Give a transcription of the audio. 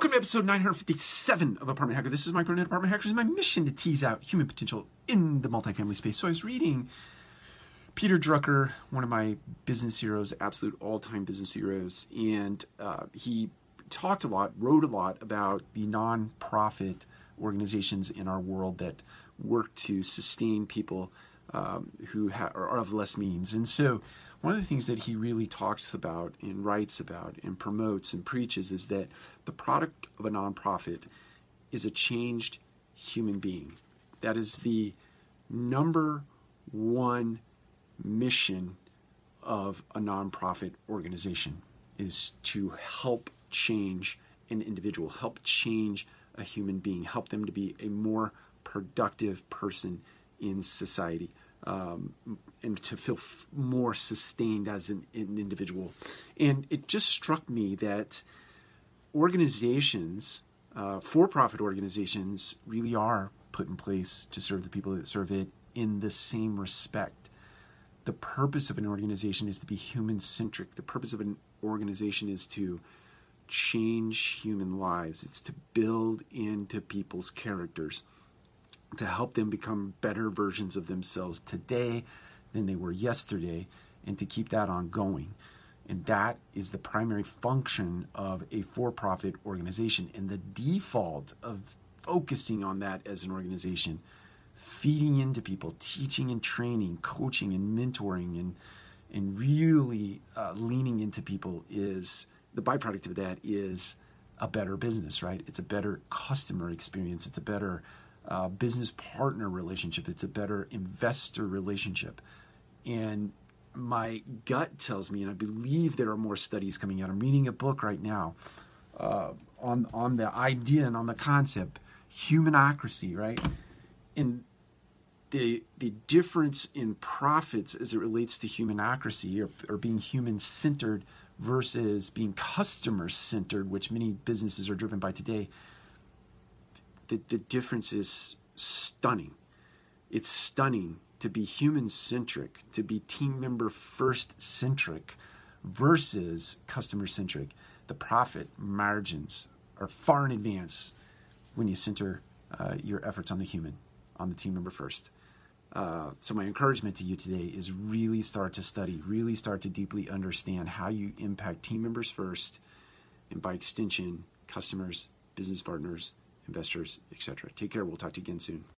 Welcome to episode 957 of Apartment Hacker. This is Mike Burnett, Apartment Hackers. My mission to tease out human potential in the multifamily space. So I was reading Peter Drucker, one of my business heroes, absolute all-time business heroes, and uh, he talked a lot, wrote a lot about the non-profit organizations in our world that work to sustain people um, who ha- are of less means. And so one of the things that he really talks about and writes about and promotes and preaches is that the product of a nonprofit is a changed human being. That is the number one mission of a nonprofit organization is to help change an individual, help change a human being, help them to be a more productive person in society um, and to feel f- more sustained as an, an individual. And it just struck me that organizations, uh, for profit organizations, really are put in place to serve the people that serve it in the same respect. The purpose of an organization is to be human centric. The purpose of an organization is to change human lives, it's to build into people's characters to help them become better versions of themselves today than they were yesterday and to keep that ongoing. And that is the primary function of a for profit organization. And the default of focusing on that as an organization, feeding into people, teaching and training, coaching and mentoring, and, and really uh, leaning into people is the byproduct of that is a better business, right? It's a better customer experience. It's a better uh, business partner relationship. It's a better investor relationship. And my gut tells me, and I believe there are more studies coming out. I'm reading a book right now uh, on on the idea and on the concept humanocracy, right? And the the difference in profits as it relates to humanocracy or, or being human centered versus being customer centered, which many businesses are driven by today the, the difference is stunning. It's stunning to be human centric, to be team member first centric versus customer centric. The profit margins are far in advance when you center uh, your efforts on the human, on the team member first. Uh, so my encouragement to you today is really start to study, really start to deeply understand how you impact team members first, and by extension, customers, business partners, investors, etc. Take care. We'll talk to you again soon.